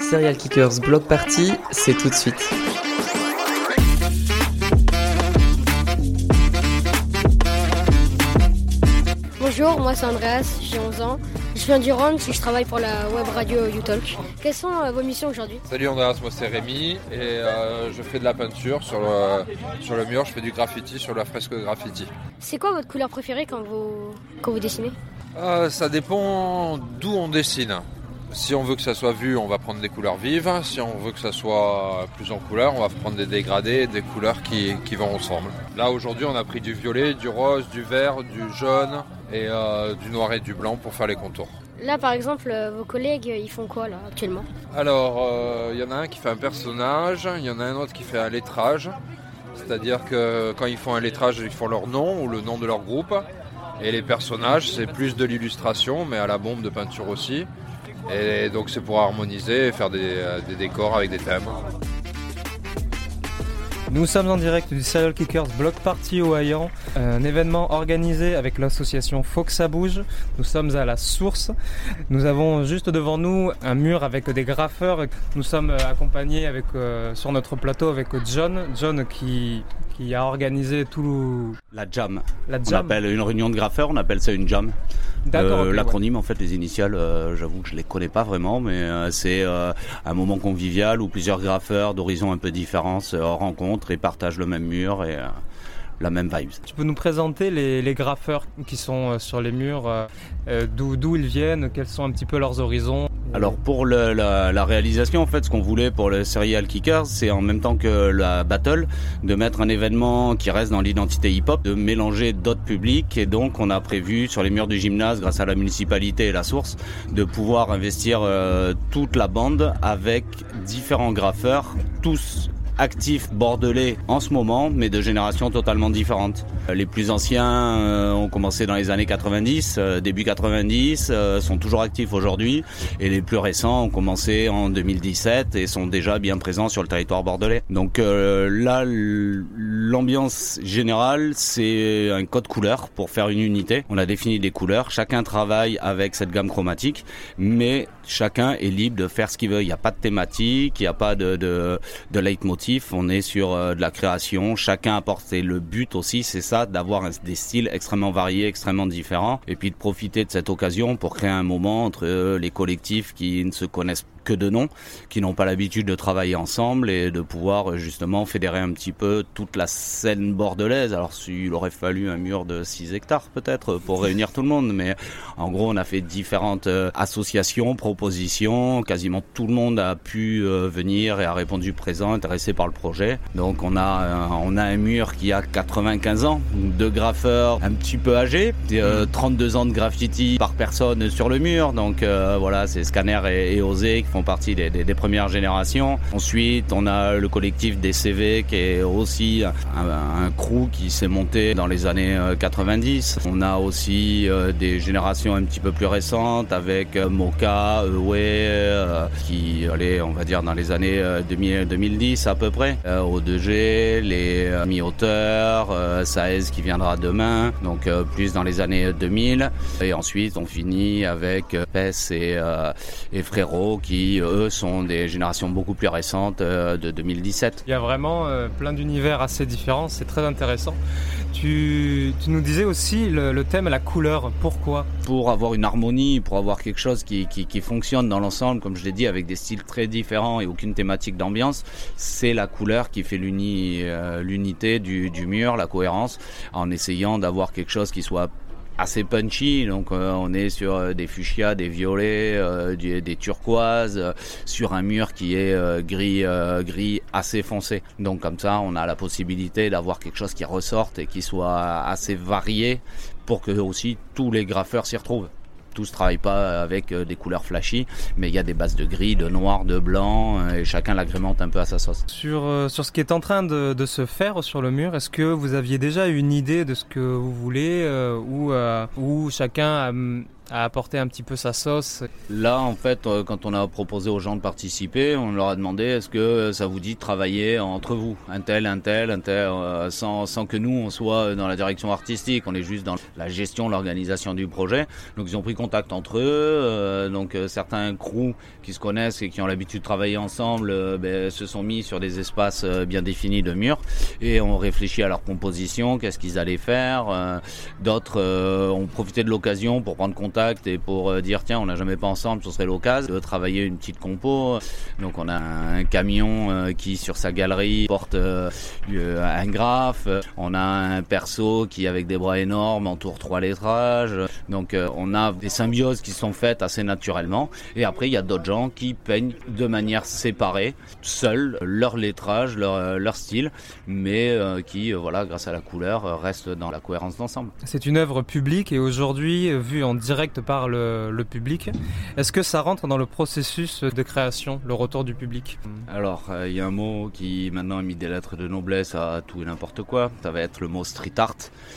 Serial Kickers Block Party, c'est tout de suite. Bonjour, moi c'est Andreas, j'ai 11 ans. Je viens du et je travaille pour la web radio YouTalk. Quelles sont euh, vos missions aujourd'hui? Salut Andreas, moi c'est Rémi et euh, je fais de la peinture sur le, sur le mur, je fais du graffiti sur la fresque graffiti. C'est quoi votre couleur préférée quand vous, quand vous dessinez? Euh, ça dépend d'où on dessine. Si on veut que ça soit vu, on va prendre des couleurs vives. Si on veut que ça soit plus en couleur, on va prendre des dégradés des couleurs qui, qui vont ensemble. Là aujourd'hui on a pris du violet, du rose, du vert, du jaune et euh, du noir et du blanc pour faire les contours. Là par exemple, euh, vos collègues, ils font quoi là actuellement? Alors, euh, il y en a un qui fait un personnage, il y en a un autre qui fait un lettrage. C'est-à-dire que quand ils font un lettrage, ils font leur nom ou le nom de leur groupe. Et les personnages, c'est plus de l'illustration, mais à la bombe de peinture aussi. Et donc c'est pour harmoniser et faire des, euh, des décors avec des thèmes. Nous sommes en direct du Serial Kickers Block Party au Hayan, un événement organisé avec l'association Faut que ça bouge. Nous sommes à la source. Nous avons juste devant nous un mur avec des graffeurs. Nous sommes accompagnés avec, euh, sur notre plateau avec John. John qui, qui a organisé tout La jam. la On jam. appelle une réunion de graffeurs, on appelle ça une jam. D'accord, Euh, ouais. L'acronyme, en fait, les initiales, euh, j'avoue que je les connais pas vraiment, mais euh, c'est un moment convivial où plusieurs graffeurs d'horizons un peu différents se rencontrent et partagent le même mur et la même vibe. Tu peux nous présenter les, les graffeurs qui sont euh, sur les murs, euh, euh, d'où d'où ils viennent, quels sont un petit peu leurs horizons? Alors pour le- la, la réalisation, en fait, ce qu'on voulait pour le Serial Kickers, c'est en même temps que la battle, de mettre un événement qui reste dans l'identité hip-hop, de mélanger d'autres publics, et donc on a prévu sur les murs du gymnase, grâce à la municipalité et la source, de pouvoir investir euh, toute la bande avec différents graffeurs, tous actifs bordelais en ce moment, mais de générations totalement différentes. Euh, Les plus anciens euh, ont commencé dans les années 90, euh, début 90, euh, sont toujours actifs aujourd'hui, et les plus récents ont commencé en 2017 et sont déjà bien présents sur le territoire bordelais. Donc là, l'ambiance générale, c'est un code couleur pour faire une unité. On a défini des couleurs, chacun travaille avec cette gamme chromatique, mais chacun est libre de faire ce qu'il veut. Il n'y a pas de thématique, il n'y a pas de, de, de leitmotiv. On est sur euh, de la création. Chacun apporte. Et le but aussi, c'est ça, d'avoir des styles extrêmement variés, extrêmement différents, et puis de profiter de cette occasion pour créer un moment entre euh, les collectifs qui ne se connaissent que de nom, qui n'ont pas l'habitude de travailler ensemble et de pouvoir justement fédérer un petit peu toute la scène bordelaise. Alors s'il aurait fallu un mur de 6 hectares peut-être pour réunir tout le monde, mais en gros on a fait différentes euh, associations, propositions, quasiment tout le monde a pu euh, venir et a répondu présent, intéressé par le projet. Donc on a euh, on a un mur qui a 95 ans, deux graffeurs un petit peu âgés, euh, 32 ans de graffiti par personne sur le mur. Donc voilà, c'est Scanner et, et Osé font partie des, premières générations. Ensuite, on a le collectif des CV qui est aussi un, un crew qui s'est monté dans les années euh, 90. On a aussi euh, des générations un petit peu plus récentes avec euh, Moka, Ewe, euh, qui allait, on va dire, dans les années euh, 2000, 2010 à peu près. Euh, O2G, les euh, mi-auteurs, euh, Saez qui viendra demain, donc euh, plus dans les années 2000. Et ensuite, on finit avec euh, PES et, euh, et Frérot qui, eux, sont des générations beaucoup plus récentes euh, de 2017. Il y a vraiment euh, plein d'univers assez différents, c'est très intéressant. Tu, tu nous disais aussi le, le thème, la couleur, pourquoi? Pour avoir une harmonie, pour avoir quelque chose qui, qui, qui fonctionne dans l'ensemble, comme je l'ai dit, avec des styles très différents et aucune thématique d'ambiance, c'est la couleur qui fait euh, l'unité du, du mur, la cohérence, en essayant d'avoir quelque chose qui soit assez punchy. Donc euh, on est sur euh, des fuchsias, des violets, euh, des turquoises, sur un mur qui est gris, gris assez foncé. Donc comme ça, on a la possibilité d'avoir quelque chose qui ressorte et qui soit assez varié pour que aussi tous les graffeurs s'y retrouvent. Tous travaillent pas avec euh, des couleurs flashy, mais il y a des bases de gris, de noir, de blanc, euh, et chacun l'agrémente un peu à sa sauce. sur, euh, ce qui est en train de, se faire sur le mur, est-ce que vous aviez déjà une idée de ce que vous voulez ou, ou chacun a, à apporter un petit peu sa sauce Là, en fait, euh, quand on a proposé aux gens de participer, on leur a demandé est-ce que ça vous dit de travailler entre vous, un tel, un tel, un tel, euh, sans, que nous on soit dans la direction artistique, on est juste dans la gestion, l'organisation du projet. Donc ils ont pris contact entre eux. euh, donc euh, certains crews qui se connaissent et qui ont l'habitude de travailler ensemble euh, ben, se sont mis sur des espaces euh, bien définis de murs et ont réfléchi à leur composition, qu'est-ce qu'ils allaient faire. euh, D'autres euh, ont profité de l'occasion pour prendre contact et pour euh, dire tiens on n'a jamais pas ensemble, ce serait l'occasion de travailler une petite compo. Donc on a un camion euh, qui sur sa galerie porte euh, un graphe. On a un perso qui avec des bras énormes entoure trois lettrages. Donc on a des symbioses qui sont faites assez naturellement. Et après il y a d'autres gens qui peignent de manière séparée, seuls, leur lettrage, leur, leur style, mais qui voilà grâce à la couleur restent dans la cohérence d'ensemble. C'est une œuvre publique et aujourd'hui vue en direct par le, le public. Est-ce que ça rentre dans le processus de création, le retour du public Alors, euh, il y a un mot qui maintenant a mis des lettres de noblesse à tout et n'importe quoi. Ça va être le mot street art.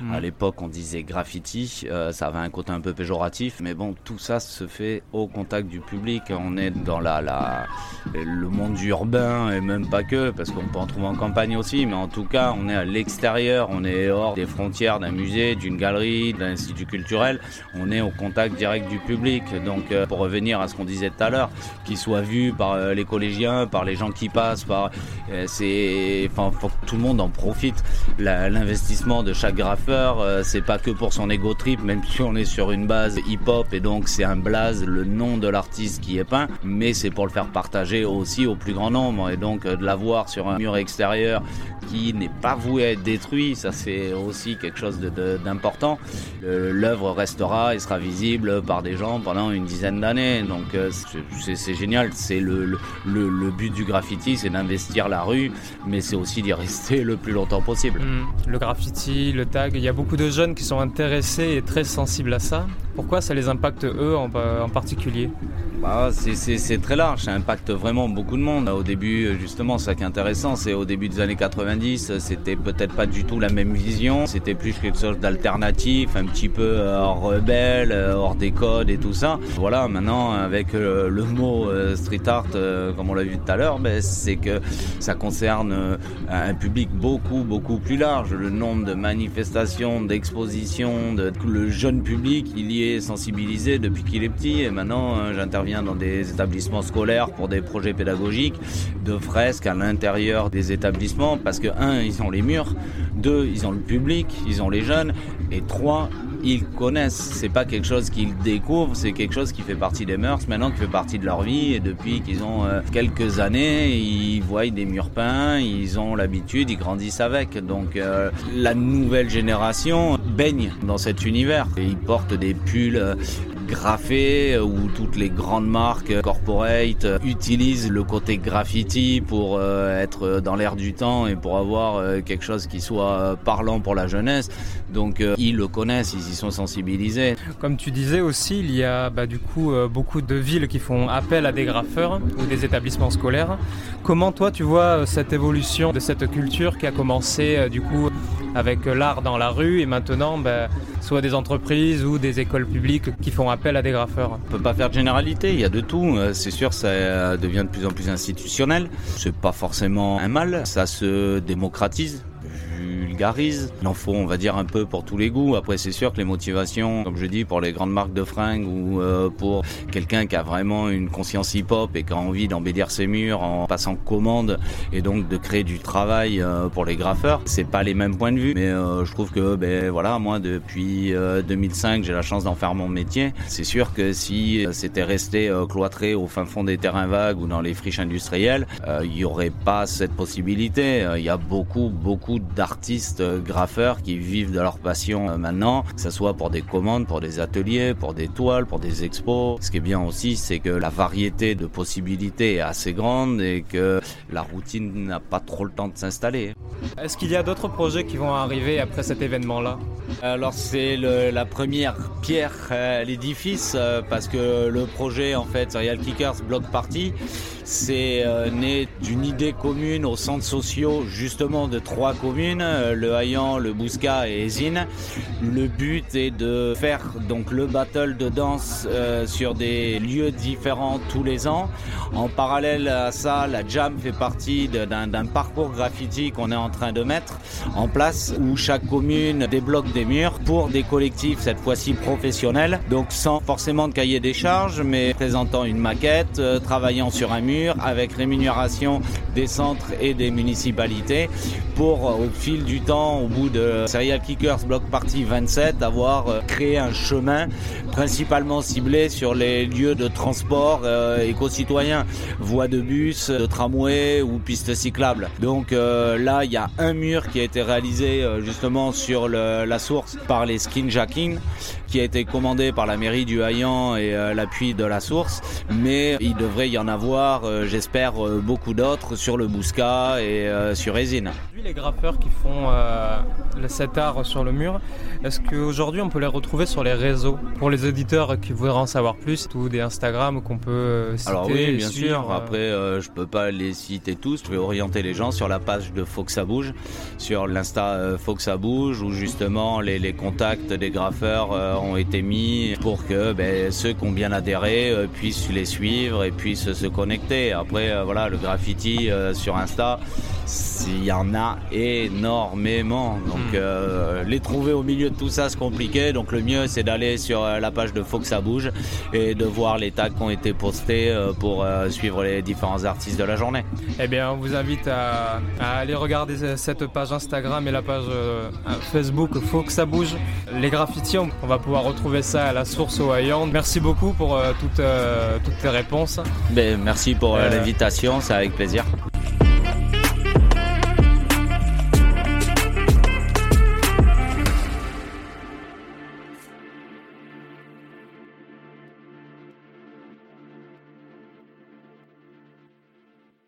Mm. À l'époque, on disait graffiti. Euh, ça avait un côté un peu péjoratif, mais bon, tout ça se fait au contact du public. On est dans la, la le monde urbain et même pas que, parce qu'on peut en trouver en campagne aussi. Mais en tout cas, on est à l'extérieur. On est hors des frontières d'un musée, d'une galerie, d'un institut culturel. On est au contact direct du public. Donc, euh, pour revenir à ce qu'on disait tout à l'heure, qu'il soit vu par euh, les collégiens, par les gens qui passent, par euh, c'est, enfin, tout le monde en profite. L'investissement de chaque graffeur, c'est pas que pour son ego trip, même si on est sur une base hip-hop et donc c'est un blaze, le nom de l'artiste qui est peint, mais c'est pour le faire partager aussi au plus grand nombre et donc de l'avoir sur un mur extérieur qui n'est pas voué à être détruit, ça c'est aussi quelque chose d'important. L'œuvre restera et sera visible par des gens pendant une dizaine d'années, donc euh, c'est- génial. C'est le, le, but du graffiti, c'est d'investir la rue, mais c'est aussi d'y rester le plus longtemps possible. Mm. Le graffiti, le tag, il y a beaucoup de jeunes qui sont intéressés et très sensibles à ça. Pourquoi ça les impacte eux en, particulier Bah, c'est- très large, ça impacte vraiment beaucoup de monde. Au début, justement, ça qui est intéressant, c'est au début des années 90, c'était peut-être pas du tout la même vision, c'était plus quelque chose d'alternatif, un petit peu euh, rebelle, euh, hors des codes et tout ça. Voilà, maintenant, avec euh, le mot euh, street art, euh, comme on l'a vu tout à l'heure, ben, c'est que ça concerne euh, un public beaucoup, beaucoup plus large. Le nombre de manifestations, d'expositions, de, le jeune public, il y est sensibilisé depuis qu'il est petit. Et maintenant, euh, j'interviens dans des établissements scolaires pour des projets pédagogiques de fresques à l'intérieur des établissements parce que un, ils ont les murs, deux, ils ont le public, ils ont les jeunes. Et trois, ils connaissent. C'est pas quelque chose qu'ils découvrent, c'est quelque chose qui fait partie des mœurs maintenant, qui fait partie de leur vie et depuis qu'ils ont euh, quelques années, ils voient des murs peints, ils ont l'habitude, ils grandissent avec. Donc euh, la nouvelle génération baigne dans cet univers et ils portent des pulls euh, graffés euh, où toutes les grandes marques corporate euh, utilisent le côté graffiti pour euh, être dans l'air du temps et pour avoir quelque chose qui soit parlant pour la jeunesse. Donc ils le connaissent, ils y sont sensibilisés. Comme tu disais aussi, il y a bah, du coup beaucoup de villes qui font appel à des graffeurs ou des établissements scolaires. Comment toi tu vois cette évolution de cette culture qui a commencé du coup avec l'art dans la rue et maintenant bah, soit des entreprises ou des écoles publiques qui font appel à des graffeurs On peut pas faire de généralité, il y a de tout. Euh, C'est sûr, ça devient de plus en plus institutionnel. C'est pas forcément un mal, ça se démocratise Il en faut, on va dire, un peu pour tous les goûts. Après, c'est sûr que les motivations, comme je dis, pour les grandes marques de fringues ou euh, pour quelqu'un qui a vraiment une conscience hip-hop et qui a envie d'embellir ses murs en passant commande et donc de créer du travail euh, pour les graffeurs, c'est pas les mêmes points de vue. Mais euh, je trouve que, ben voilà, moi depuis euh, 2005, j'ai la chance d'en faire mon métier. C'est sûr que si c'était resté cloîtré au fin fond des terrains vagues ou dans les friches industrielles, il y aurait pas cette possibilité. Il y a beaucoup, beaucoup d'artistes euh, graffeurs qui vivent de leur passion euh, maintenant, que ce soit pour des commandes, pour des ateliers, pour des toiles, pour des expos. Ce qui est bien aussi, c'est que la variété de possibilités est assez grande et que la routine n'a pas trop le temps de s'installer. Est-ce qu'il y a d'autres projets qui vont arriver après cet événement-là? Alors c'est le- la première pierre à l'édifice euh, parce que le projet en fait Serial Kickers Block Party c'est euh, né d'une idée commune aux centres sociaux justement de trois communes, euh, le Hayan, le Bousca et Ezine. Le but est de faire donc le battle de danse euh, sur des lieux différents tous les ans. En parallèle à ça, la Jam fait partie d'un parcours graffiti qu'on est en train de mettre en place où chaque commune débloque des murs pour des collectifs cette fois-ci professionnels, donc sans forcément de cahier des charges, mais présentant une maquette, travaillant sur un mur avec rémunération des centres et des municipalités pour au fil du temps, au bout de Serial Kickers Block Party 27, avoir euh, créé un chemin principalement ciblé sur les lieux de transport euh, éco-citoyens, voies de bus, de tramway ou pistes cyclables. Donc euh, là, il y a un mur qui a été réalisé justement sur la source par les Skin Jacking qui a été commandé par la mairie du Hayan et l'appui de la source, mais il devrait y en avoir, j'espère, beaucoup d'autres sur le Bousca et sur Résine les graffeurs qui font euh, cet art sur le mur, est-ce qu'aujourd'hui on peut les retrouver sur les réseaux? Pour les auditeurs qui voudraient en savoir plus, ou des Instagram qu'on peut citer Alors oui, bien sûr. Euh, Après, euh, je peux pas les citer tous. Je vais orienter les gens sur la page de Fox bouge, sur l'insta Fox bouge, où justement les, contacts des graffeurs ont été mis pour que ben, ceux qui ont bien adhéré puissent les suivre et puissent se connecter. Après, voilà, le graffiti sur Insta, il y en a énormément. Donc hmm. euh, les trouver au milieu de tout ça c'est compliqué. Donc le mieux c'est d'aller sur euh, la page de Fox à bouge et de voir les tags qui ont été postés euh, pour suivre les différents artistes de la journée. Eh bien on vous invite à, aller regarder cette page Instagram et la page Facebook Fox à bouge. Les graffitis, on, va pouvoir retrouver ça à la source au Hayand. Merci beaucoup pour toutes, toutes tes réponses. Ben, merci pour l'invitation, c'est avec plaisir.